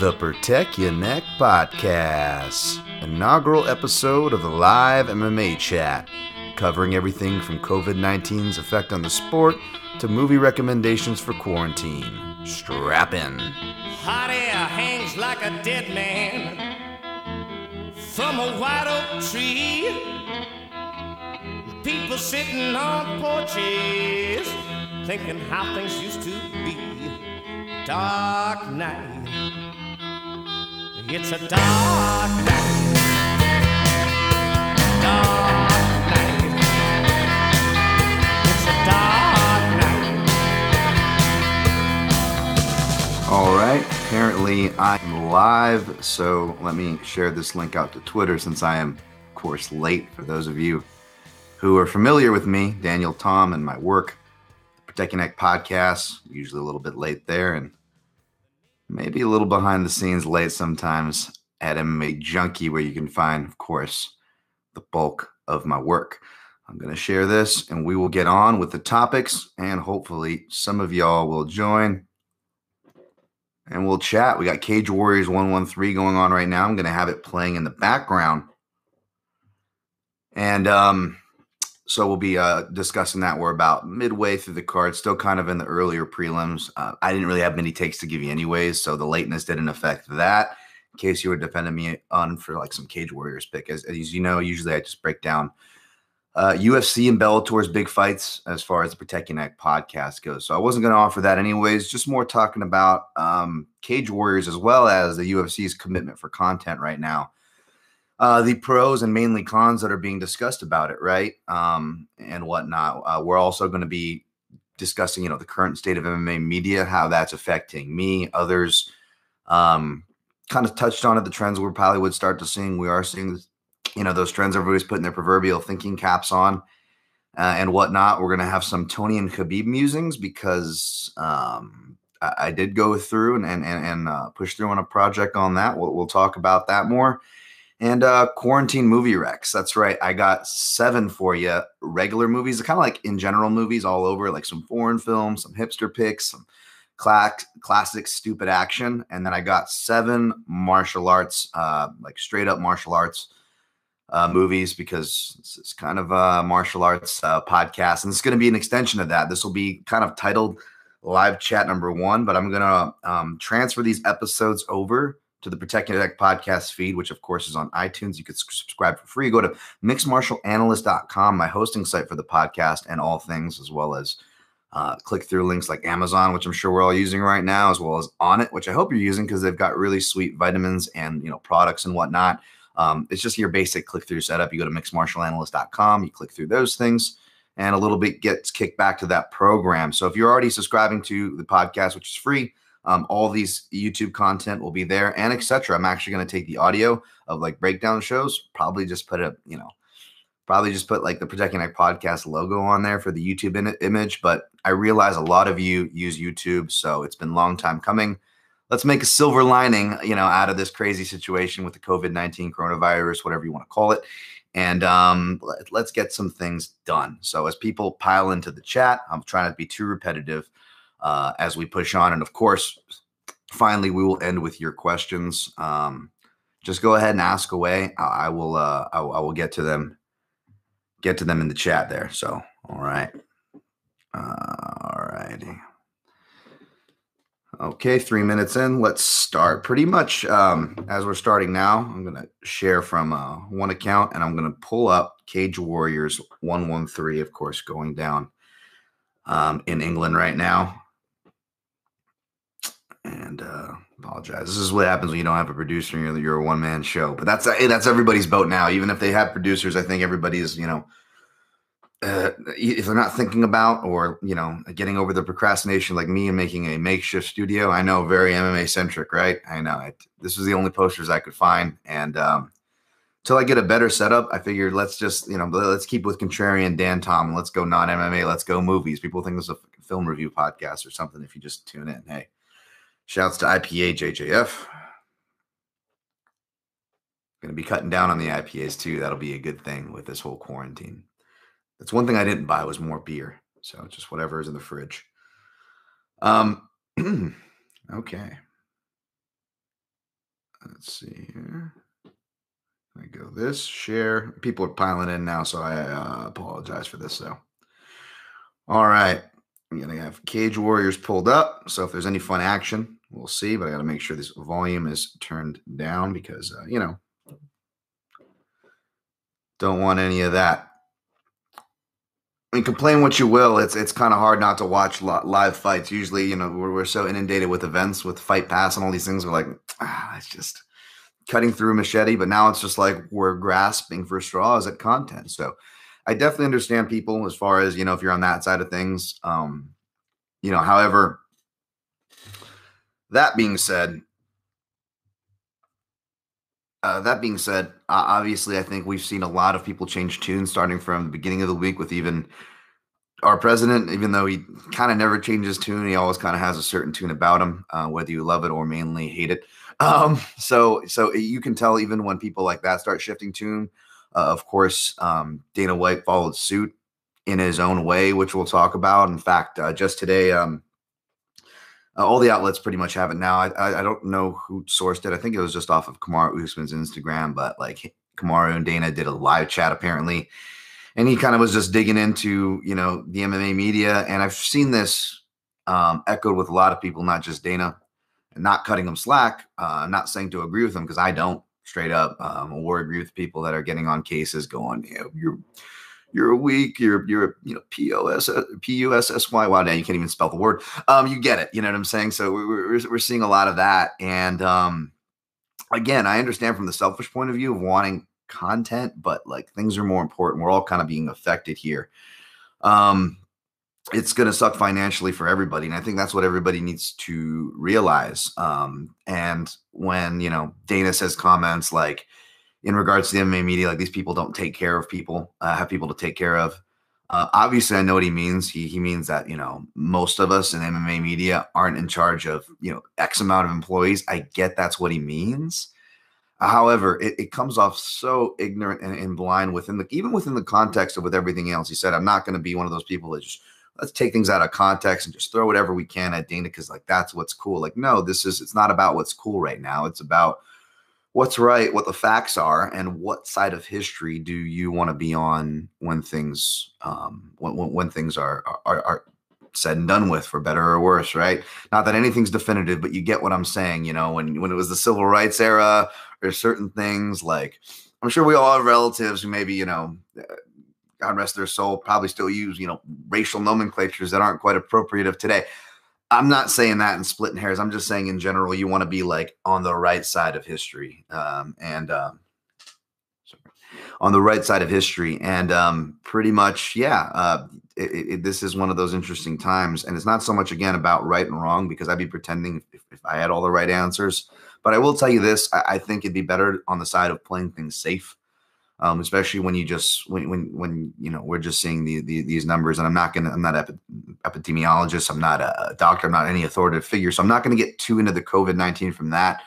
The Protect Your Neck Podcast, inaugural episode of the live MMA chat, covering everything from COVID 19's effect on the sport to movie recommendations for quarantine. Strap in. Hot air hangs like a dead man from a white oak tree. People sitting on porches thinking how things used to be. Dark night. It's a dark night. Dark night. It's a dark night. All right, apparently I'm live, so let me share this link out to Twitter since I am, of course, late for those of you who are familiar with me, Daniel Tom, and my work. The Protect Your Neck podcast, usually a little bit late there, and maybe a little behind the scenes late sometimes at MMA Junkie, where you can find, of course, the bulk of my work. I'm going to share this and we will get on with the topics, and hopefully, some of y'all will join and we'll chat. We got Cage Warriors 113 going on right now. I'm going to have it playing in the background. And um, so we'll be uh, discussing that. We're about midway through the card, still kind of in the earlier prelims. Uh, I didn't really have many takes to give you, anyways, so the lateness didn't affect that. In case you were defending me on for like some Cage Warriors pick, as, as you know, usually I just break down uh, UFC and Bellator's big fights as far as the Protect Neck podcast goes. So I wasn't going to offer that anyways. Just more talking about um, Cage Warriors as well as the UFC's commitment for content right now uh, the pros and mainly cons that are being discussed about it, right? Um, and whatnot. Uh, we're also going to be discussing, you know, the current state of MMA media, how that's affecting me, others. Um, kind of touched on it, the trends we probably would start to seeing. We are seeing, you know, those trends everybody's putting their proverbial thinking caps on. Uh, and whatnot. We're going to have some Tony and Khabib musings because um, I, I, did go through and and and, uh, push through on a project on that. We'll, we'll talk about that more and uh, quarantine movie recs. That's right. I got seven for you. Regular movies, kind of like in general movies all over, like some foreign films, some hipster picks, some cla- classic stupid action, and then I got seven martial arts, uh, like straight up martial arts uh, movies because it's, kind of a martial arts uh, podcast, and it's going to be an extension of that. This will be kind of titled live chat number one, but I'm going to um, transfer these episodes over to the Protect Your Neck podcast feed, which of course is on iTunes. You could subscribe for free. Go to mixedmartialanalyst.com, my hosting site for the podcast and all things, as well as uh, click through links like Amazon, which I'm sure we're all using right now, as well as Onnit, which I hope you're using because they've got really sweet vitamins and you know products and whatnot. Um, it's just your basic click through setup. You go to mixedmartialanalyst.com, you click through those things, and a little bit gets kicked back to that program. So if you're already subscribing to the podcast, which is free, um, all these YouTube content will be there and etc. I'm actually going to take the audio of like breakdown shows, probably just put a, you know, probably just put like the Protecting Neck podcast logo on there for the YouTube in- image. But I realize a lot of you use YouTube, so it's been a long time coming. Let's make a silver lining, you know, out of this crazy situation with the COVID 19 coronavirus, whatever you want to call it. And um, let, let's get some things done. So, as people pile into the chat, I'm trying to be too repetitive uh, as we push on. And of course, finally, we will end with your questions. Um, just go ahead and ask away. I, I will. Uh, I, I, will get to them. Get to them in the chat there. So, all right. Uh, all righty. Okay, three minutes in. Let's start. Pretty much um, as we're starting now, I'm going to share from uh, one account and I'm going to pull up Cage Warriors 113, of course, going down um, in England right now and uh, apologize. This is what happens when you don't have a producer and you're, you're a one man show. But that's that's everybody's boat now. Even if they have producers, I think everybody's you know uh, if they're not thinking about or you know getting over the procrastination like me and making a makeshift studio. I know very MMA centric, right? I know it. This was the only posters I could find, and um, until I get a better setup, I figured let's just you know let's keep with contrarian Dan Tom. Let's go non MMA. Let's go movies. People think this is a film review podcast or something. If you just tune in, hey. Shouts to IPA JJF. Going to be cutting down on the IPAs too. That'll be a good thing with this whole quarantine. That's one thing I didn't buy was more beer. So just whatever is in the fridge. Um, okay. let's see here. I go this share. People are piling in now, so I uh, apologize for this. though. all right, I'm gonna have Cage Warriors pulled up. So if there's any fun action, we'll see. But I got to make sure this volume is turned down because uh, you know don't want any of that. I mean, complain what you will. It's it's kind of hard not to watch live fights. Usually, you know, we're, we're so inundated with events, with Fight Pass and all these things. We're like, ah, it's just cutting through machete. But now it's just like we're grasping for straws at content. So I definitely understand people as far as you know if you're on that side of things. Um, you know, however, that being said, uh, that being said, uh, obviously, I think we've seen a lot of people change tunes starting from the beginning of the week with even our president, even though he kind of never changes tune, he always kind of has a certain tune about him, uh, whether you love it or mainly hate it. Um, so, so you can tell even when people like that start shifting tune. Uh, of course, um, Dana White followed suit in his own way, which we'll talk about. In fact, uh, just today, um, uh, all the outlets pretty much have it now. I, I, I don't know who sourced it. I think it was just off of Kamaru Usman's Instagram, but like Kamaru and Dana did a live chat apparently, and he kind of was just digging into you know the MMA media, and I've seen this um, echoed with a lot of people, not just Dana, not cutting him slack. Uh, not saying to agree with him because I don't straight up, um, or agree with people that are getting on cases going, you know, you're you're weak, you're you're a you know P O S P U S S Y. Wow, now you can't even spell the word. Um, you get it. You know what I'm saying? So we're we're, we're seeing a lot of that, and um, again, I understand from the selfish point of view of wanting content, but like things are more important. We're all kind of being affected here. Um, it's going to suck financially for everybody, and I think that's what everybody needs to realize. Um, and when you know Dana says comments like in regards to the MMA media, like these people don't take care of people, uh, have people to take care of. Uh, obviously, I know what he means. He he means that you know most of us in MMA media aren't in charge of you know X amount of employees. I get that's what he means. However, it, it comes off so ignorant and, and blind within the even within the context of with everything else. He said, "I'm not going to be one of those people that just let's take things out of context and just throw whatever we can at Dana because like that's what's cool." Like, no, this is it's not about what's cool right now. It's about what's right, what the facts are, and what side of history do you want to be on when things um, when, when things are, are are said and done with, for better or worse, right? Not that anything's definitive, but you get what I'm saying. You know, when when it was the civil rights era, there's certain things like I'm sure we all have relatives who maybe you know. God rest their soul, probably still use, you know, racial nomenclatures that aren't quite appropriate of today. I'm not saying that in splitting hairs. I'm just saying in general, you want to be like on the right side of history, um, and um, sorry, on the right side of history, and um, pretty much, yeah. Uh, it, it, this is one of those interesting times, and it's not so much again about right and wrong because I'd be pretending if, if I had all the right answers. But I will tell you this: I, I think it'd be better on the side of playing things safe um, especially when you just when when when you know we're just seeing the, the these numbers. And I'm not gonna I'm not epi- epidemiologist. I'm not a doctor. I'm not any authoritative figure. So I'm not gonna get too into the COVID nineteen from that.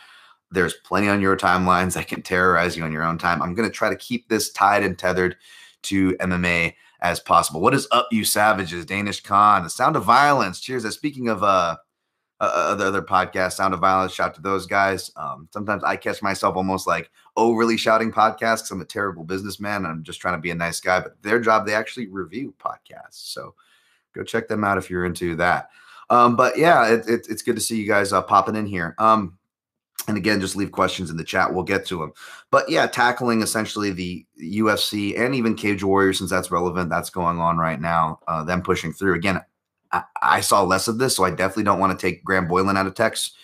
There's plenty on your timelines that can terrorize you on your own time. I'm gonna try to keep this tied and tethered to MMA as possible. What is up, you savages? Danish Khan, the sound of violence. Cheers. That speaking of uh uh, the other podcast, Sound of Violence. Shout to those guys. Um, sometimes I catch myself almost like overly shouting podcasts I'm a terrible businessman. I'm just trying to be a nice guy, but their job, they actually review podcasts. So go check them out if you're into that. Um, but yeah, it, it, it's good to see you guys uh, popping in here. Um, and again, just leave questions in the chat. We'll get to them. But yeah, tackling essentially the UFC and even Cage Warriors, since that's relevant, that's going on right now. Uh, them pushing through. Again, I, I, saw less of this, so I definitely don't want to take Graham Boylan out of text.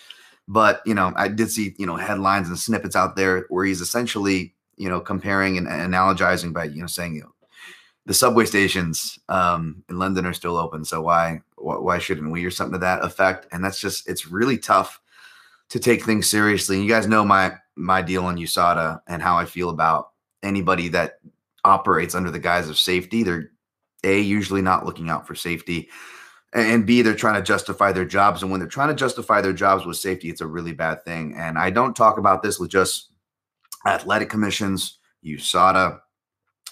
But you know, I did see you know headlines and snippets out there where he's essentially you know comparing and, analogizing by you know saying you know the subway stations um, in London are still open, so why why shouldn't we or something to that effect? And that's just it's really tough to take things seriously. And you guys know my my deal on USADA and how I feel about anybody that operates under the guise of safety. They're a usually not looking out for safety and B, they're trying to justify their jobs. And when they're trying to justify their jobs with safety, it's a really bad thing. And I don't talk about this with just athletic commissions, USADA,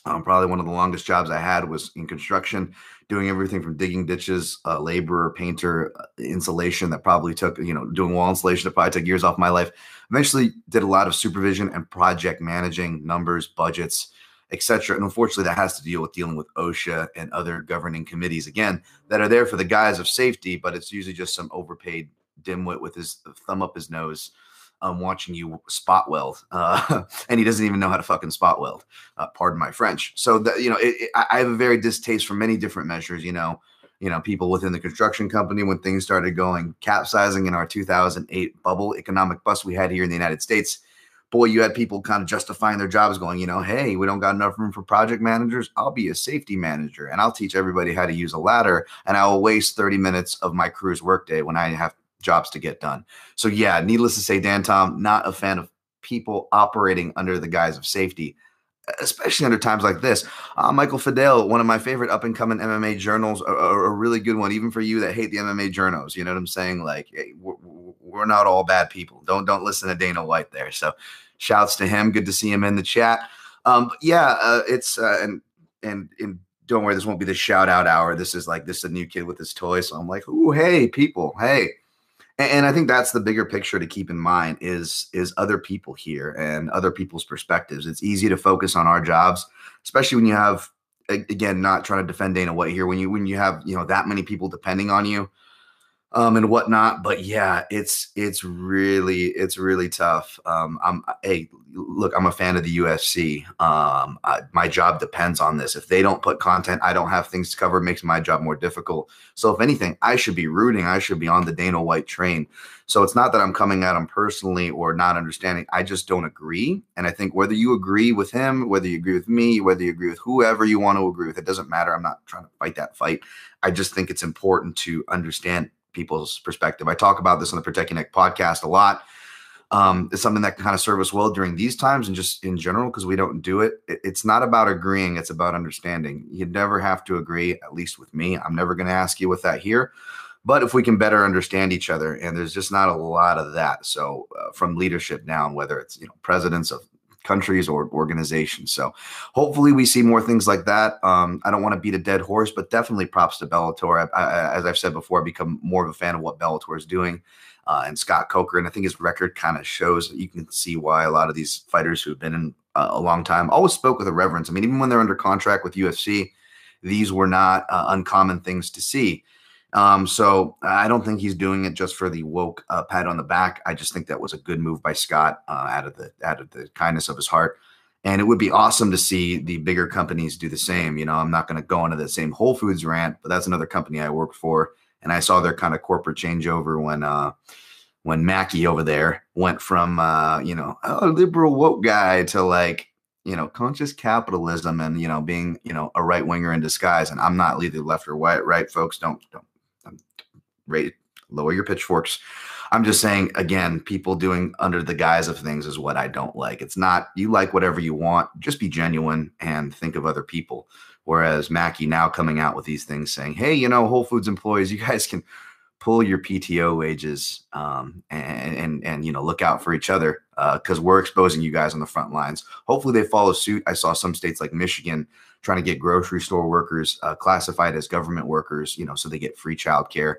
Um, probably one of the longest jobs I had was in construction, doing everything from digging ditches, uh, laborer, painter, uh, insulation. That probably took, you know, doing wall insulation. That probably took years off my life. Eventually, did a lot of supervision and project managing, numbers, budgets, etc. And unfortunately, that has to deal with dealing with OSHA and other governing committees again that are there for the guise of safety, but it's usually just some overpaid dimwit with his thumb up his nose um, watching you spot weld, uh, and he doesn't even know how to fucking spot weld. Uh, pardon my French. So that you know, it, it, I have a very distaste for many different measures. You know, you know, people within the construction company when things started going capsizing in our 2008 bubble economic bust we had here in the United States. Boy, you had people kind of justifying their jobs, going, you know, hey, we don't got enough room for project managers. I'll be a safety manager and I'll teach everybody how to use a ladder, and I will waste 30 minutes of my crew's workday when I have jobs to get done. So yeah, needless to say, Dan Tom, not a fan of people operating under the guise of safety, especially under times like this. Uh, Michael Fidel, one of my favorite up and coming MMA journals, a, a, really good one, even for you that hate the MMA journals. You know what I'm saying? Like, hey, we're, we're not all bad people. Don't don't listen to Dana White there. So, shouts to him. Good to see him in the chat. Um, yeah, uh, it's uh, and and and don't worry, this won't be the shout out hour. This is like this is a new kid with his toy. So I'm like, ooh, hey, people, hey and, i think that's the bigger picture to keep in mind is is other people here and other people's perspectives it's easy to focus on our jobs especially when you have again not trying to defend dana white here when you when you have you know that many people depending on you um, and whatnot. But yeah, it's it's really it's really tough. Um, I'm hey, look, I'm a fan of the UFC. Um, I, my job depends on this. If they don't put content, I don't have things to cover. It makes my job more difficult. So if anything, I should be rooting. I should be on the Dana White train. So it's not that I'm coming at him personally or not understanding. I just don't agree. And I think whether you agree with him, whether you agree with me, whether you agree with whoever you want to agree with, it doesn't matter. I'm not trying to fight that fight. I just think it's important to understand people's perspective. I talk about this on the Protect Your Neck podcast a lot. Um, it's something that can kind of serve us well during these times and just in general because we don't do it. It's not about agreeing; it's about understanding. You never have to agree, at least with me. I'm never going to ask you with that here, but if we can better understand each other, and there's just not a lot of that. So, uh, from leadership down, whether it's you know presidents of countries or organizations. So hopefully we see more things like that. Um, I don't want to beat a dead horse, but definitely props to Bellator. I, I, as I've said before, I've become more of a fan of what Bellator is doing. Uh, and Scott Coker, and I think his record kind of shows you can see why a lot of these fighters who've been in uh, a long time always spoke with a reverence. I mean, even when they're under contract with UFC, these were not uh, uncommon things to see. Um, so I don't think he's doing it just for the woke uh, pat on the back. I just think that was a good move by Scott uh, out of the out of the kindness of his heart. And it would be awesome to see the bigger companies do the same. You know, I'm not going to go into the same Whole Foods rant, but that's another company I worked for, and I saw their kind of corporate changeover when uh, when Mackey over there went from uh, you know a liberal woke guy to like you know conscious capitalism and you know being you know a right winger in disguise. And I'm not either left or right. Right, folks, don't don't rate lower your pitchforks. I'm just saying again, people doing under the guise of things is what I don't like. It's not you like whatever you want, just be genuine and think of other people. Whereas Mackey now coming out with these things saying, "Hey, you know, Whole Foods employees, you guys can pull your PTO wages um, and, and and you know look out for each other because uh, we're exposing you guys on the front lines. Hopefully, they follow suit. I saw some states like Michigan trying to get grocery store workers uh, classified as government workers, you know, so they get free childcare.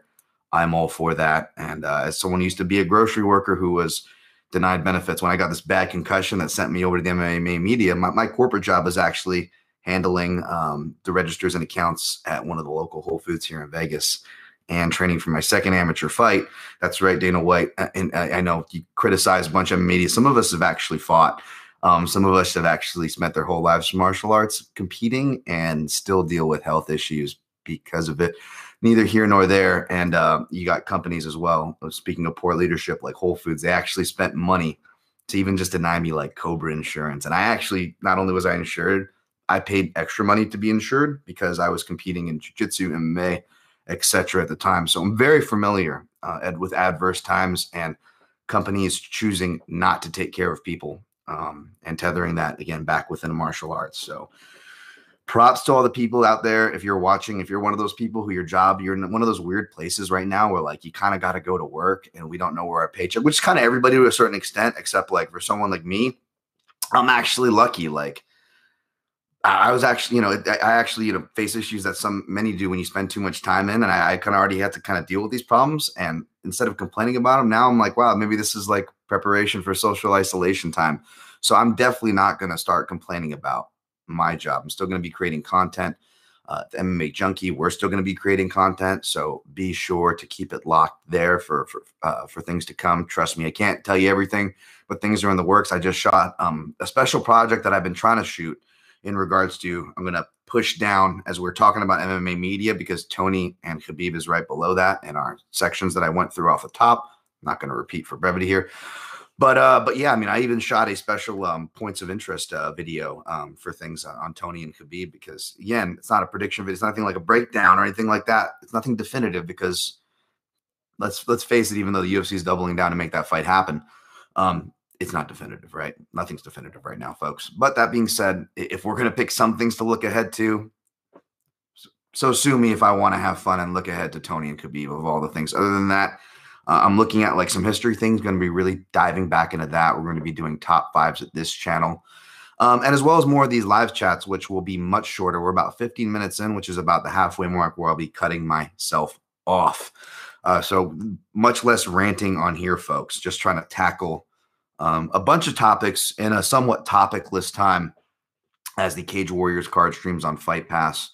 I'm all for that. And uh, as someone used to be a grocery worker who was denied benefits, when I got this bad concussion that sent me over to the MMA media, my, my corporate job was actually handling um, the registers and accounts at one of the local Whole Foods here in Vegas and training for my second amateur fight. That's right, Dana White. And I know you criticize a bunch of media. Some of us have actually fought. Um, some of us have actually spent their whole lives in martial arts competing and still deal with health issues because of it neither here nor there. And uh, you got companies as well. Uh, speaking of poor leadership, like Whole Foods, they actually spent money to even just deny me like Cobra insurance. And I actually, not only was I insured, I paid extra money to be insured because I was competing in jiu-jitsu, MMA, etc. at the time. So I'm very familiar uh, with adverse times and companies choosing not to take care of people um, and tethering that again back within martial arts. So props to all the people out there. If you're watching, if you're one of those people who your job, you're in one of those weird places right now where like you kind of got to go to work and we don't know where our paycheck, which is kind of everybody to a certain extent, except like for someone like me, I'm actually lucky. Like I was actually, you know, I actually, you know, face issues that some many do when you spend too much time in, and I, I kind of already had to kind of deal with these problems. And instead of complaining about them, now I'm like, wow, maybe this is like preparation for social isolation time. So I'm definitely not going to start complaining about my job. I'm still going to be creating content. Uh, the MMA Junkie, we're still going to be creating content, so be sure to keep it locked there for for uh, for things to come. Trust me, I can't tell you everything, but things are in the works. I just shot um, a special project that I've been trying to shoot in regards to I'm going to push down as we're talking about MMA media because Tony and Khabib is right below that in our sections that I went through off the top. I'm not going to repeat for brevity here. But uh, but yeah, I mean, I even shot a special um, points of interest uh, video um, for things on, Tony and Khabib because again, it's not a prediction video. It's nothing like a breakdown or anything like that. It's nothing definitive because let's let's face it. Even though the UFC is doubling down to make that fight happen, um, it's not definitive, right? Nothing's definitive right now, folks. But that being said, if we're going to pick some things to look ahead to, so sue me if I want to have fun and look ahead to Tony and Khabib of all the things. Other than that, uh, I'm looking at like some history things. Going to be really diving back into that. We're going to be doing top fives at this channel. Um, and as well as more of these live chats, which will be much shorter. We're about 15 minutes in, which is about the halfway mark where I'll be cutting myself off. Uh, so much less ranting on here, folks. Just trying to tackle um, a bunch of topics in a somewhat topicless time as the Cage Warriors card streams on Fight Pass.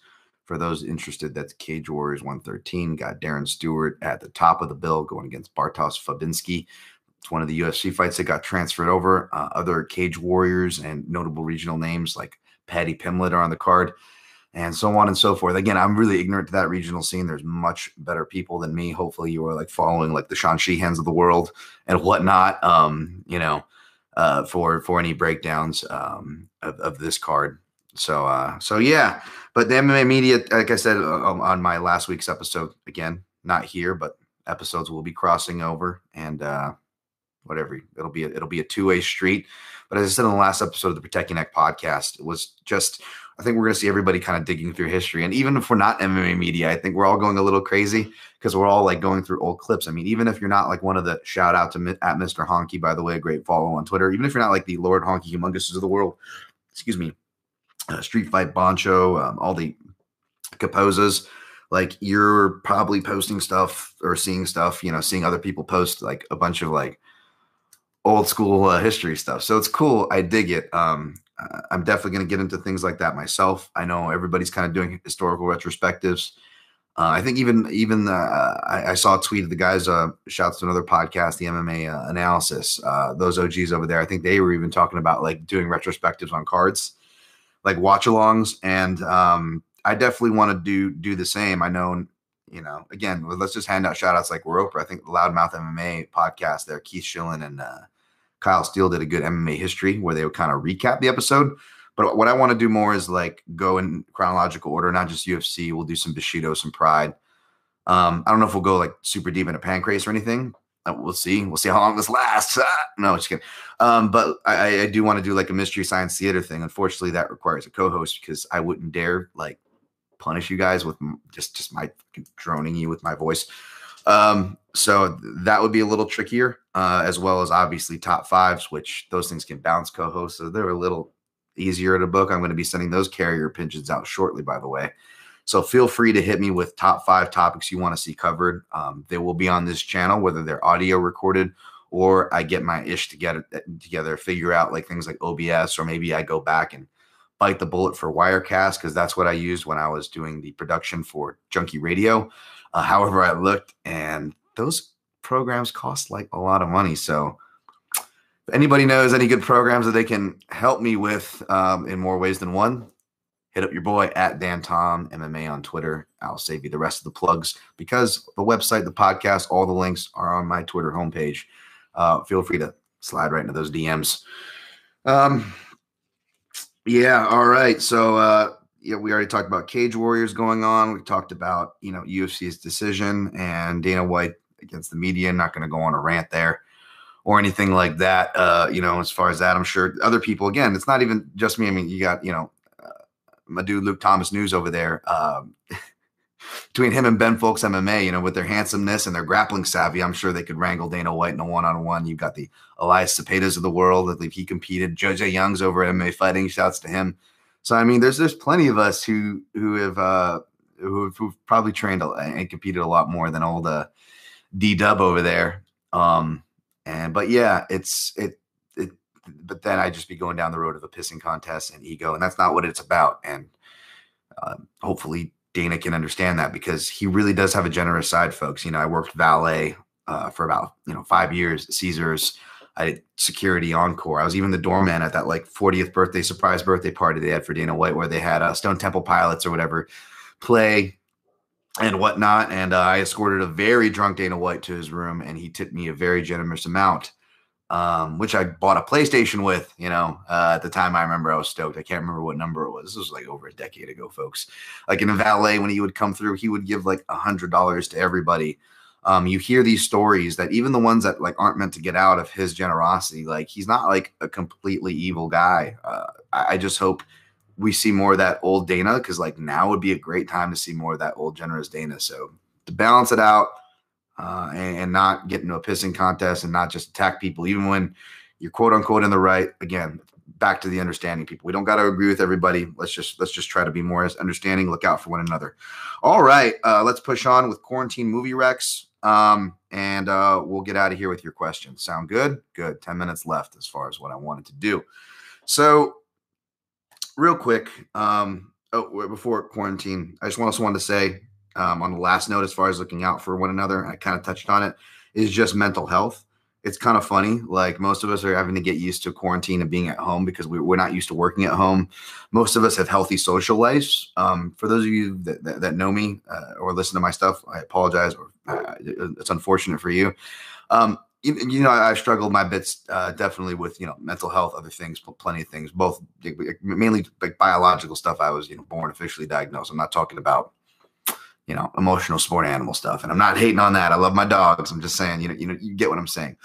For those interested, that's Cage Warriors 113. Got Darren Stewart at the top of the bill going against Bartosz Fabinski. It's one of the UFC fights that got transferred over. Uh, other Cage Warriors and notable regional names like Paddy Pimblett are on the card and so on and so forth. Again, I'm really ignorant to that regional scene. There's much better people than me. Hopefully, you are like following like the Sean Sheehans of the world and whatnot. Um, you know, uh, for for any breakdowns um, of, of this card. So uh, so yeah. But the MMA media, like I said uh, on my last week's episode, again, not here, but episodes will be crossing over and uh, whatever. It'll be a, it'll be a two way street. But as I said in the last episode of the Protect Your Neck podcast, it was just I think we're going to see everybody kind of digging through history. And even if we're not MMA media, I think we're all going a little crazy because we're all like going through old clips. I mean, even if you're not like one of the shout out to at Mr. Honky, by the way, great follow on Twitter. Even if you're not like the Lord Honky Humonguses of the world, excuse me, uh, Street Fight Bancho, um, all the Capozas, like you're probably posting stuff or seeing stuff, you know, seeing other people post like a bunch of like old school uh, history stuff. So it's cool. I dig it. Um, uh, I'm definitely going to get into things like that myself. I know everybody's kind of doing historical retrospectives. Uh, I think even even uh, I, I, saw a tweet of the guys. Uh, shouts to another podcast, the MMA uh, analysis. Uh, those OGs over there, I think they were even talking about like doing retrospectives on cards, like watch alongs. And um, I definitely want to do do the same. I know, you know, again, let's just hand out shout outs like we're Oprah. I think the Loudmouth MMA podcast there, Keith Schillen and uh, Kyle Steele did a good MMA history where they would kind of recap the episode. But what I want to do more is like go in chronological order, not just UFC. We'll do some Bushido, some Pride. Um, I don't know if we'll go like super deep into Pancrase or anything. Uh, we'll see. We'll see how long this lasts. Ah, no, just kidding. Um, but I, I do want to do like a mystery science theater thing. Unfortunately, that requires a co-host because I wouldn't dare like punish you guys with just just my droning you with my voice. Um, so that would be a little trickier, uh, as well as obviously top fives, which those things can bounce co-hosts. So they're a little easier to book. I'm going to be sending those carrier pigeons out shortly, by the way. So feel free to hit me with top five topics you want to see covered. Um, they will be on this channel, whether they're audio recorded or I get my ish together, together, figure out like things like OBS, or maybe I go back and bite the bullet for Wirecast because that's what I used when I was doing the production for Junkie Radio. Uh, however, I looked and those programs cost like a lot of money. So, if anybody knows any good programs that they can help me with um, in more ways than one, hit up your boy at Dan Tom MMA on Twitter. I'll save you the rest of the plugs because the website, the podcast, all the links are on my Twitter homepage. Uh, feel free to slide right into those DMs. Um, yeah, all right. So, uh, yeah, we already talked about Cage Warriors going on. We talked about you know UFC's decision and Dana White against the media. Not going to go on a rant there or anything like that. Uh, you know, as far as that, I'm sure other people. Again, it's not even just me. I mean, you got you know my dude Luke Thomas News over there. Um, between him and Ben Fowlkes MMA, you know, with their handsomeness and their grappling savvy, I'm sure they could wrangle Dana White in a one-on-one. You've got the Elias Cepedas of the world. I believe he competed. JoJo Young's over at MMA Fighting. Shouts to him So I mean, there's there's plenty of us who who have uh, who who've probably trained and competed a lot more than old uh, D Dub over there. Um, and but yeah, it's it it. But then I'd just be going down the road of a pissing contest and ego, and that's not what it's about. And uh, hopefully Dana can understand that because he really does have a generous side, folks. You know, I worked valet uh, for about you know five years at Caesars. I did security encore. I was even the doorman at that like 40th birthday surprise birthday party they had for Dana White, where they had uh, Stone Temple Pilots or whatever play and whatnot. And uh, I escorted a very drunk Dana White to his room, and he tipped me a very generous amount, um, which I bought a PlayStation with. You know, uh, at the time, I remember I was stoked. I can't remember what number it was. This was like over a decade ago, folks. Like in a valet, when he would come through, he would give like a hundred dollars to everybody. Um, you hear these stories that even the ones that like aren't meant to get out of his generosity, like he's not like a completely evil guy. Uh, I, I just hope we see more of that old Dana because like now would be a great time to see more of that old generous Dana. So to balance it out uh, and, and, not get into a pissing contest and not just attack people, even when you're quote unquote in the right. Again, back to the understanding people. We don't got to agree with everybody. Let's just let's just try to be more as understanding. Look out for one another. All right, uh, let's push on with quarantine movie recs. Um, and uh, we'll get out of here with your questions. Sound good? Good. 10 minutes left as far as what I wanted to do. So real quick, um, oh, before quarantine, I just also wanted to say um, on the last note, as far as looking out for one another, I kind of touched on it, is just mental health. It's kind of funny. Like most of us are having to get used to quarantine and being at home because we, are not used to working at home. Most of us have healthy social lives. Um, for those of you that, that, that know me uh, or listen to my stuff, I apologize. Or uh, it's unfortunate for you. Um, you, know, I struggled my bits uh, definitely with you know mental health, other things, plenty of things, both mainly like biological stuff. I was you know born officially diagnosed. I'm not talking about you know emotional sport animal stuff, and I'm not hating on that. I love my dogs. I'm just saying you know you know you get what I'm saying.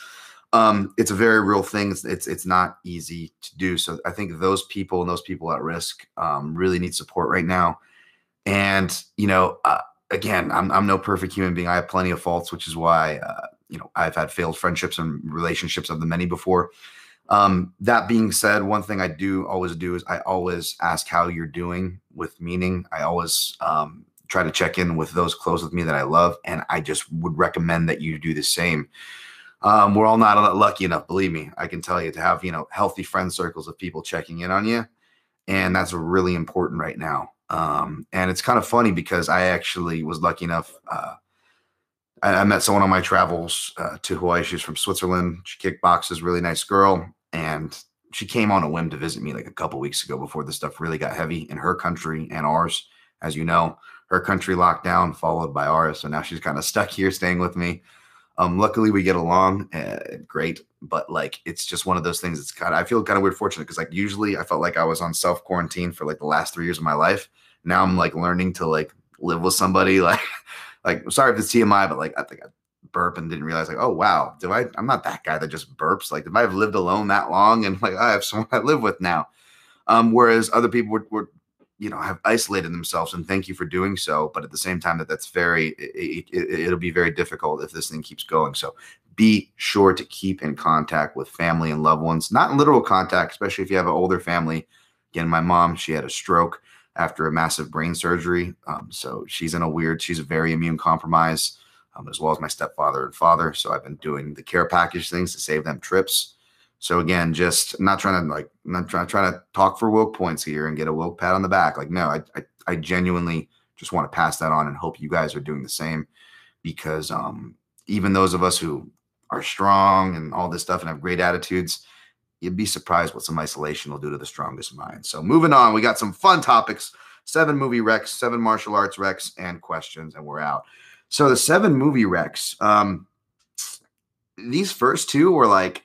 Um, it's a very real thing. It's, it's, it's not easy to do. So I think those people and those people at risk um, really need support right now. And you know, uh, again, I'm I'm no perfect human being. I have plenty of faults, which is why uh, you know I've had failed friendships and relationships of the many before. Um, that being said, one thing I do always do is I always ask how you're doing with meaning. I always um, try to check in with those close with me that I love, and I just would recommend that you do the same. Um, we're all not lucky enough, believe me. I can tell you to have you know healthy friend circles of people checking in on you, and that's really important right now. Um, and it's kind of funny because I actually was lucky enough. Uh, I, I, met someone on my travels uh, to Hawaii. She's from Switzerland. She kickboxes, really nice girl, and she came on a whim to visit me like a couple weeks ago before the stuff really got heavy in her country and ours. As you know, her country locked down, followed by ours. So now she's kind of stuck here, staying with me. Um, luckily we get along, uh, great. But like, it's just one of those things. It's kind of I feel kind of weird, fortunate because like usually I felt like I was on self quarantine for like the last three years of my life. Now I'm like learning to like live with somebody. Like, like sorry if it's TMI, but like I think I burp and didn't realize like, oh wow, do I? I'm not that guy that just burps. Like, if I have lived alone that long and like I have someone I live with now. Um, whereas other people were, were you know have isolated themselves and thank you for doing so but at the same time that that's very it, it, it'll be very difficult if this thing keeps going. So be sure to keep in contact with family and loved ones not in literal contact especially if you have an older family. Again my mom she had a stroke after a massive brain surgery um, so she's in a weird she's a very immune compromised um, as well as my stepfather and father. So i've been doing the care package things to save them trips so again, just not trying to like not trying trying to talk for woke points here and get a woke pat on the back. Like no, I, I I genuinely just want to pass that on and hope you guys are doing the same because um even those of us who are strong and all this stuff and have great attitudes, you'd be surprised what some isolation will do to the strongest mind. So moving on, we got some fun topics, seven movie recs, seven martial arts recs, and questions, and we're out. So the seven movie recs, um, these first two were like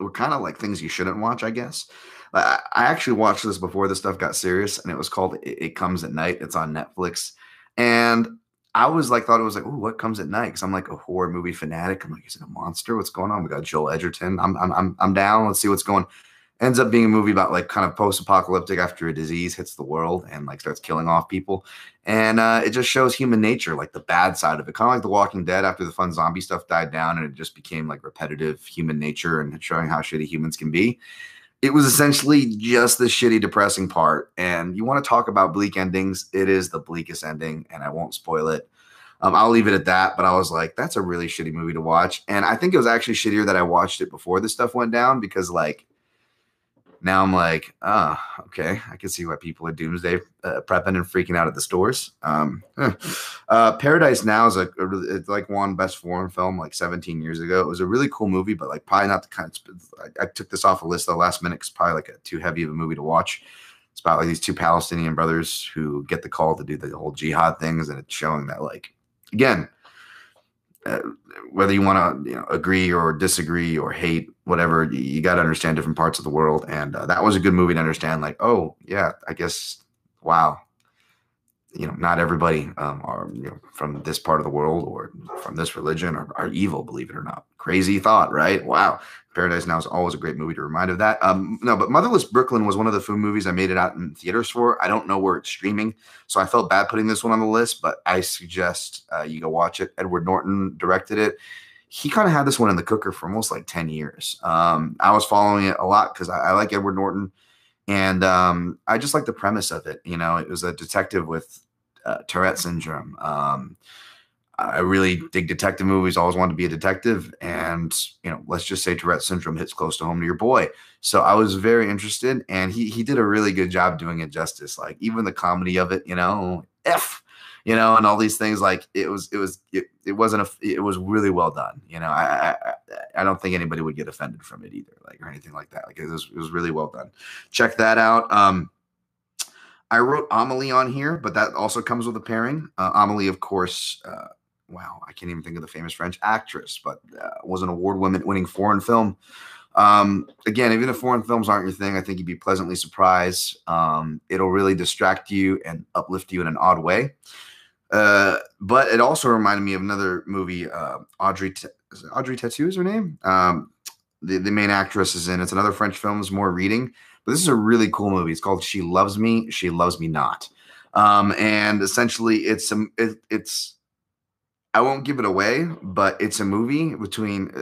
were kind of like things you shouldn't watch, I guess. I, I actually watched this before this stuff got serious, and it was called "It, it Comes at Night." It's on Netflix, and I was like, thought it was like, oh, what comes at night? Because I'm like a horror movie fanatic. I'm like, is it a monster? What's going on? We got Joel Edgerton. I'm I'm I'm, I'm down. Let's see what's going. Ends up being a movie about like kind of post-apocalyptic after a disease hits the world and like starts killing off people, and uh, it just shows human nature, like the bad side of it, kind of like The Walking Dead after the fun zombie stuff died down and it just became like repetitive human nature and showing how shitty humans can be it was essentially just the shitty, depressing part. And you want to talk about bleak endings? It is the bleakest ending, and I won't spoil it. Um, I'll leave it at that. But I was like, that's a really shitty movie to watch. And I think it was actually shittier that I watched it before this stuff went down because, like, now I'm like, ah, oh, okay, I can see why people are doomsday uh, prepping and freaking out at the stores. Um, uh, Paradise Now is a, a, like one best foreign film like 17 years ago. It was a really cool movie, but like probably not the kind. Of, I, I took this off a list the last minute. because probably like a too heavy of a movie to watch. It's about like these two Palestinian brothers who get the call to do the whole jihad things, and it's showing that like again uh, whether you want to you know, agree or disagree or hate whatever you, you got to understand different parts of the world and uh, that was a good movie to understand like oh yeah i guess wow you know, not everybody um, are you know, from this part of the world or from this religion are, are evil, believe it or not. Crazy thought, right? Wow. Paradise Now is always a great movie to remind of that. Um, no, but Motherless Brooklyn was one of the few movies I made it out in theaters for. I don't know where it's streaming, so I felt bad putting this one on the list, but I suggest uh, you go watch it. Edward Norton directed it. He kind of had this one in the cooker for almost like 10 years. Um, I was following it a lot because I, I like Edward Norton. And um, I just like the premise of it. You know, it was a detective with uh, Tourette syndrome. Um, I really dig detective movies. Always wanted to be a detective, and you know, let's just say Tourette syndrome hits close to home to your boy. So I was very interested, and he he did a really good job doing it justice. Like even the comedy of it, you know, f, you know, and all these things. Like it was, it was, it, it wasn't a, it was really well done. You know, I, I I don't think anybody would get offended from it either, like or anything like that. Like it was, it was really well done. Check that out. Um, I wrote Amelie on here, but that also comes with a pairing. Uh, Amelie, of course, uh, wow, I can't even think of the famous French actress, but uh, was an award winning foreign film. Um, again, even if foreign films aren't your thing, I think you'd be pleasantly surprised. Um, it'll really distract you and uplift you in an odd way. Uh, but it also reminded me of another movie, uh, Audrey. T- Audrey Tautou is her name. Um, the, the main actress is in. It's another French film. It's more reading, but this is a really cool movie. It's called She Loves Me, She Loves Me Not. Um, and essentially, it's it, it's I won't give it away, but it's a movie between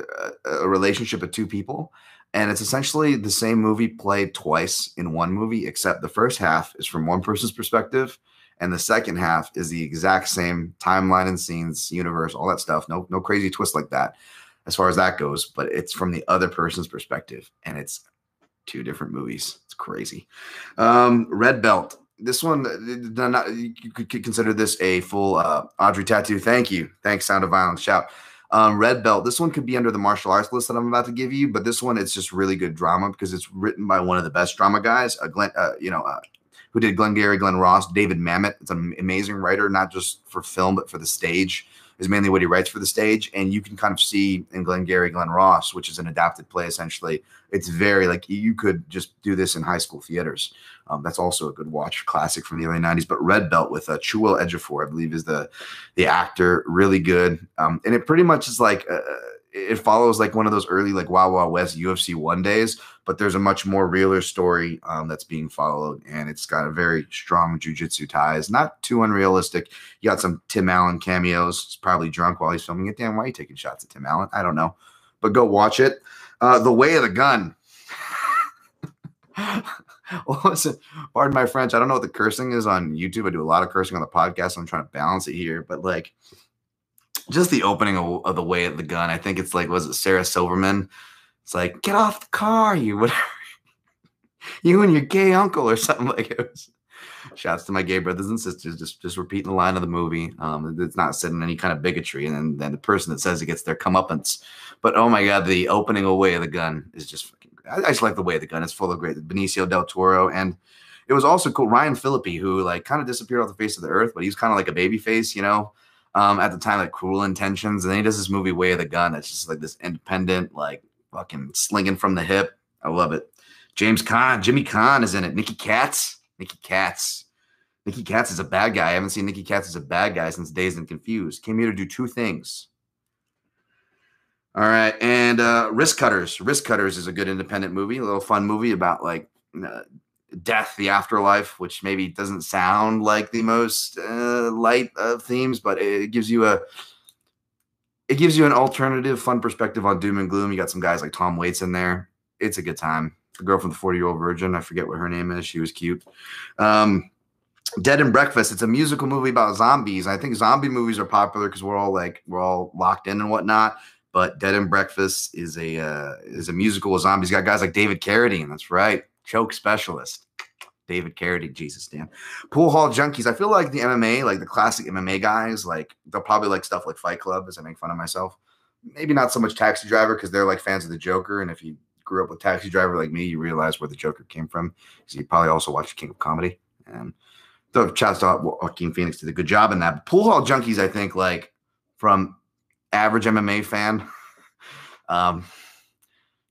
a, a, relationship of two people. And it's essentially the same movie played twice in one movie, except the first half is from one person's perspective, and the second half is the exact same timeline and scenes, universe, all that stuff. No, no crazy twist like that as far as that goes, but it's from the other person's perspective, and it's two different movies. It's crazy. Um, Red Belt. This one, uh, not, you could consider this a full uh, Audrey Tautou. Thank you. Thanks, Sound of Violence. Shout. Um, Red Belt. This one could be under the martial arts list that I'm about to give you, but this one it's just really good drama because it's written by one of the best drama guys. Uh, Glenn, uh, you know, uh, who did Glengarry Glen Ross, David Mamet. It's an amazing writer, not just for film but for the stage is mainly what he writes for the stage. And you can kind of see in Glengarry Glen Ross, which is an adapted play essentially. It's very like you could just do this in high school theaters. Um, that's also a good watch classic from the early 90s. But Red Belt with uh, Chiwetel Ejiofor, I believe, is the the actor. Really good. Um, and it pretty much is like. Uh, it follows like one of those early like Wild Wild West UFC one days, but there's a much more realer story um, that's being followed, and it's got a very strong jujitsu ties. Not too unrealistic. You got some Tim Allen cameos. He's probably drunk while he's filming it. Damn, why are you taking shots at Tim Allen? I don't know, but go watch it. Uh, the Way of the Gun. listen, pardon my French. I don't know what the cursing is on YouTube. I do a lot of cursing on the podcast. So I'm trying to balance it here, but like just the opening of, of, the way of the gun. I think it's like was it Sarah Silverman? It's like get off the car, you whatever, you and your gay uncle or something like it was. Shouts to my gay brothers and sisters, just just repeating the line of the movie. Um, it's not setting any kind of bigotry, and then, then the person that says it gets their comeuppance. But oh my god, the opening away of the gun is just fucking. I, I just like the way of the gun. It's full of great Benicio del Toro, and it was also cool. Ryan Phillippe, who like kind of disappeared off the face of the earth, but he's kind of like a baby face, you know um, at the time, like Cruel Intentions, and then he does this movie Way of the Gun that's just like this independent, like fucking slinging from the hip. I love it. James Caan, Jimmy Caan is in it. Nicky Katt, Nicky Katt. Nicky Katt is a bad guy. I haven't seen Nicky Katt as a bad guy since Dazed and Confused. Came here to do two things. All right, and uh, Wristcutters. Risk Cutters is a good independent movie, a little fun movie about like uh, death, the afterlife, which maybe doesn't sound like the most uh, light of themes, but it gives you a it gives you an alternative, fun perspective on doom and gloom. You got some guys like Tom Waits in there. It's a good time. the girl from the 40 year old virgin. I forget what her name is. She was cute. Um, Dead and Breakfast. It's a musical movie about zombies. I think zombie movies are popular because we're all like we're all locked in and whatnot. But Dead and Breakfast is a uh, is a musical with zombies. Got guys like David Carradine. That's right, choke specialist. David Carradine, Jesus, Dan. Pool Hall Junkies. I feel like the MMA, like the classic MMA guys, like they'll probably like stuff like Fight Club, as I make fun of myself. Maybe not so much Taxi Driver because they're like fans of the Joker. And if you grew up with Taxi Driver like me, you realize where the Joker came from. Because you probably also watched King of Comedy. And so shouts out Joaquin Phoenix did a good job in that. But Pool Hall Junkies, I think, like from average MMA fan, um,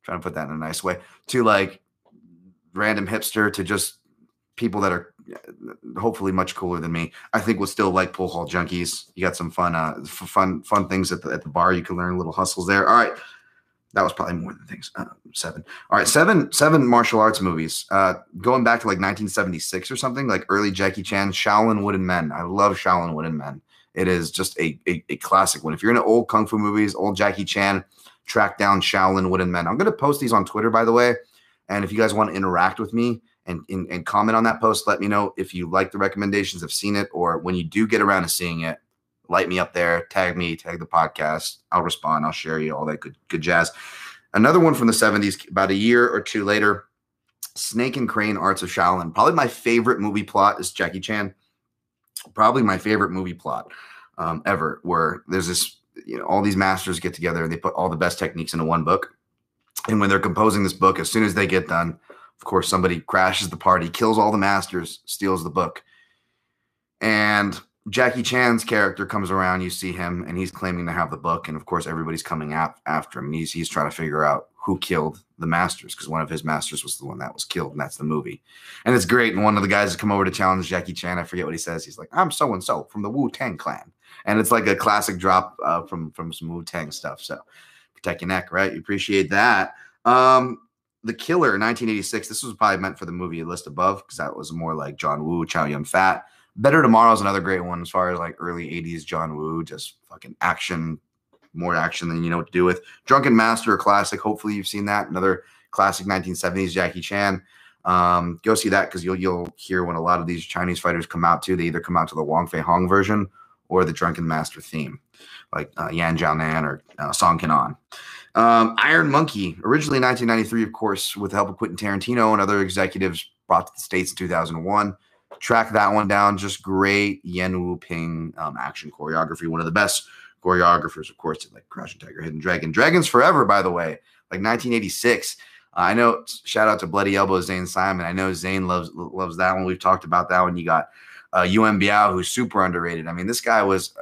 trying to put that in a nice way, to like random hipster to just people that are uh, hopefully much cooler than me. I think we'll still like pool hall junkies. You got some fun, uh, fun, fun things at the at the bar. You can learn little hustles there. All right, that was probably more than things. Uh, seven. All right, seven, seven martial arts movies. Uh, going back to like 1976 or something, like early Jackie Chan, Shaolin Wooden Men. I love Shaolin Wooden Men. It is just a, a, a classic one. If you're into old kung fu movies, old Jackie Chan, track down Shaolin Wooden Men. I'm gonna post these on Twitter, by the way. And if you guys want to interact with me, and, and, and comment on that post. Let me know if you like the recommendations, have seen it, or when you do get around to seeing it, light me up there, tag me, tag the podcast. I'll respond, I'll share you all that good good jazz. Another one from the 70s, about a year or two later, Snake and Crane Arts of Shaolin. Probably my favorite movie plot is Jackie Chan. Probably my favorite movie plot um, ever, where there's this, you know, all these masters get together and they put all the best techniques into one book. And when they're composing this book, as soon as they get done, of course, somebody crashes the party, kills all the masters, steals the book. And Jackie Chan's character comes around, you see him, and he's claiming to have the book. And of course, everybody's coming ap- after him. And he's, he's trying to figure out who killed the masters because one of his masters was the one that was killed. And that's the movie. And it's great. And one of the guys come over to challenge Jackie Chan. I forget what he says. He's like, I'm so and so from the Wu Tang clan. And it's like a classic drop uh, from, from some Wu Tang stuff. So protect your neck, right? You appreciate that. Um, the Killer, 1986. This was probably meant for the movie list above because that was more like John Woo, Chow Yun Fat. Better Tomorrow is another great one as far as like early 80s John Woo, just fucking action, more action than you know what to do with. Drunken Master, a classic. Hopefully you've seen that. Another classic 1970s Jackie Chan. Um, go see that because you'll you'll hear when a lot of these Chinese fighters come out too. They either come out to the Wong Fei Hong version or the Drunken Master theme, like uh, Yan Xiaonan or uh, Song Kenan. Um, Iron Monkey, originally 1993, of course, with the help of Quentin Tarantino and other executives, brought to the States in 2001. Track that one down. Just great Yuen Woo-ping um, action choreography. One of the best choreographers, of course, like Crouching Tiger, Hidden Dragon. Dragons Forever, by the way, like 1986. Uh, I know. Shout out to Bloody Elbow Zane Simon. I know Zane loves loves that one. We've talked about that one. You got uh, Yuen Biao, who's super underrated. I mean, this guy was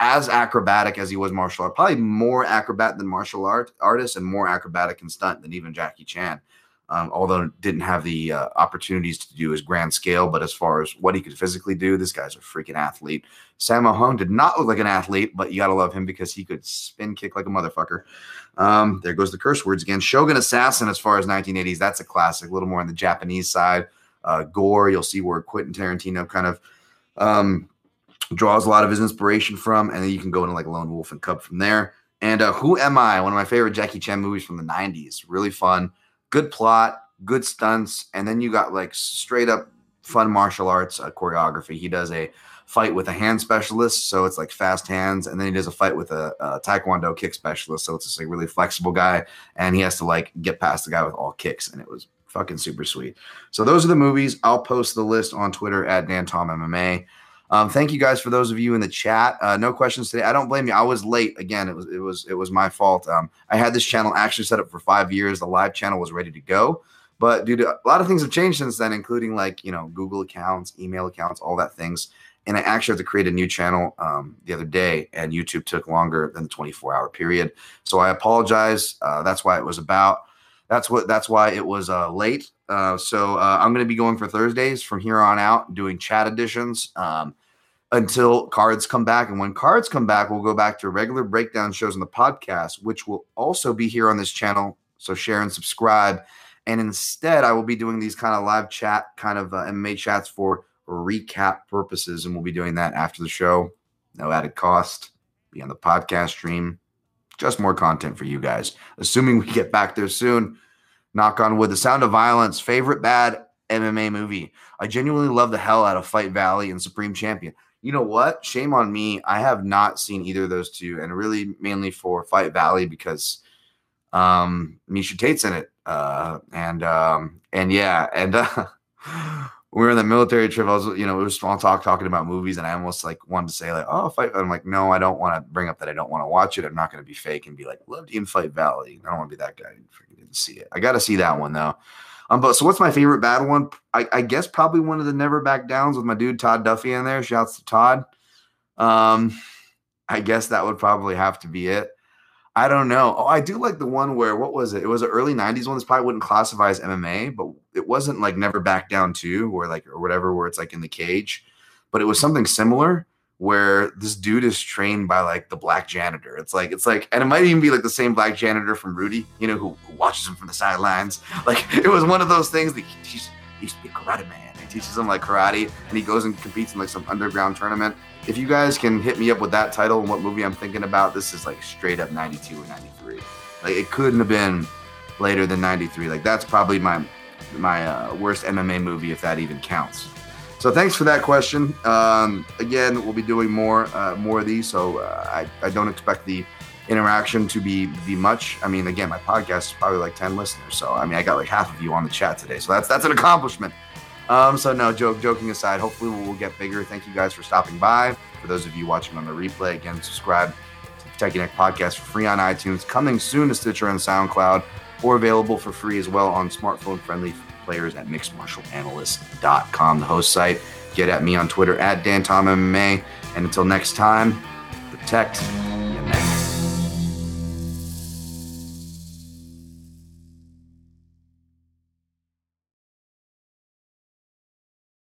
as acrobatic as he was martial art, probably more acrobat than martial art artist and more acrobatic and stunt than even Jackie Chan. Um, although didn't have the uh, opportunities to do his grand scale, but as far as what he could physically do, this guy's a freaking athlete. Sammo Hung did not look like an athlete, but you gotta love him because he could spin kick like a motherfucker. Um, there goes the curse words again. Shogun Assassin, as far as 1980s, that's a classic. A little more on the Japanese side. Uh, gore, you'll see where Quentin Tarantino kind of um, draws a lot of his inspiration from, and then you can go into like Lone Wolf and Cub from there. And uh, Who Am I? One of my favorite Jackie Chan movies from the 90s. Really fun, good plot, good stunts, and then you got like straight up fun martial arts uh, choreography. He does a fight with a hand specialist, so it's like fast hands, and then he does a fight with a, a taekwondo kick specialist, so it's just like really flexible guy, and he has to like get past the guy with all kicks, and it was fucking super sweet. So those are the movies. I'll post the list on Twitter at Dan Tom MMA. Um, thank you guys for those of you in the chat. Uh, no questions today. I don't blame you. I was late again. It was it was it was my fault. Um, I had this channel actually set up for five years. The live channel was ready to go, but due to a lot of things have changed since then, including like you know Google accounts, email accounts, all that things. And I actually had to create a new channel um, the other day, and YouTube took longer than the 24 hour period. So I apologize. Uh, that's why it was about. That's what. That's why it was uh, late. Uh, so uh, I'm going to be going for Thursdays from here on out, doing chat editions um, until cards come back. And when cards come back, we'll go back to regular breakdown shows on the podcast, which will also be here on this channel. So share and subscribe. And instead, I will be doing these kind of live chat, kind of uh, MMA chats for recap purposes, and we'll be doing that after the show. No added cost. Be on the podcast stream. Just more content for you guys. Assuming we get back there soon Knock on wood. The Sound of Violence, favorite bad MMA movie. I genuinely love the hell out of Fight Valley and Supreme Champion. You know what? Shame on me. I have not seen either of those two, and really mainly for Fight Valley because um Miesha Tate's in it. Uh and um and yeah, and uh we were in the military trip. I was, you know, it was small talk talking about movies, and I almost like wanted to say like, "Oh, fight." I'm like, no, I don't want to bring up that I don't want to watch it. I'm not going to be fake and be like, "Loved you in Fight Valley." I don't want to be that guy. Freaking didn't see it. I got to see that one though. Um, but so what's my favorite bad one? I, I guess probably one of the Never Back Downs with my dude Todd Duffee in there. Shouts to Todd. Um, I guess that would probably have to be it. I don't know. Oh, I do like the one where what was it? It was an early '90s one. This probably wouldn't classify as MMA, but it wasn't like Never Back Down Two or like or whatever, where it's like in the cage. But it was something similar where this dude is trained by like the black janitor. It's like it's like, and it might even be like the same black janitor from Rudy, you know, who, who watches him from the sidelines. Like it was one of those things that he, he's, he used to be a karate man. He teaches him like karate, and he goes and competes in like some underground tournament if you guys can hit me up with that title and what movie I'm thinking about, this is like straight up 92 or 93. Like it couldn't have been later than 93. Like that's probably my my uh, worst MMA movie if that even counts. So thanks for that question. Um, again, we'll be doing more uh, more of these, so uh, I, I don't expect the interaction to be be much. I mean, again, my podcast is probably like 10 listeners, so I mean, I got like half of you on the chat today, so that's that's an accomplishment. Um, so no joke, joking aside, hopefully we'll get bigger. Thank you guys for stopping by. For those of you watching on the replay, again, subscribe to the Neck Podcast for free on iTunes, coming soon to Stitcher and SoundCloud, or available for free as well on smartphone-friendly players at mixedmartialanalyst.com, the host site. Get at me on Twitter at Dan Tom MMA. And until next time, protect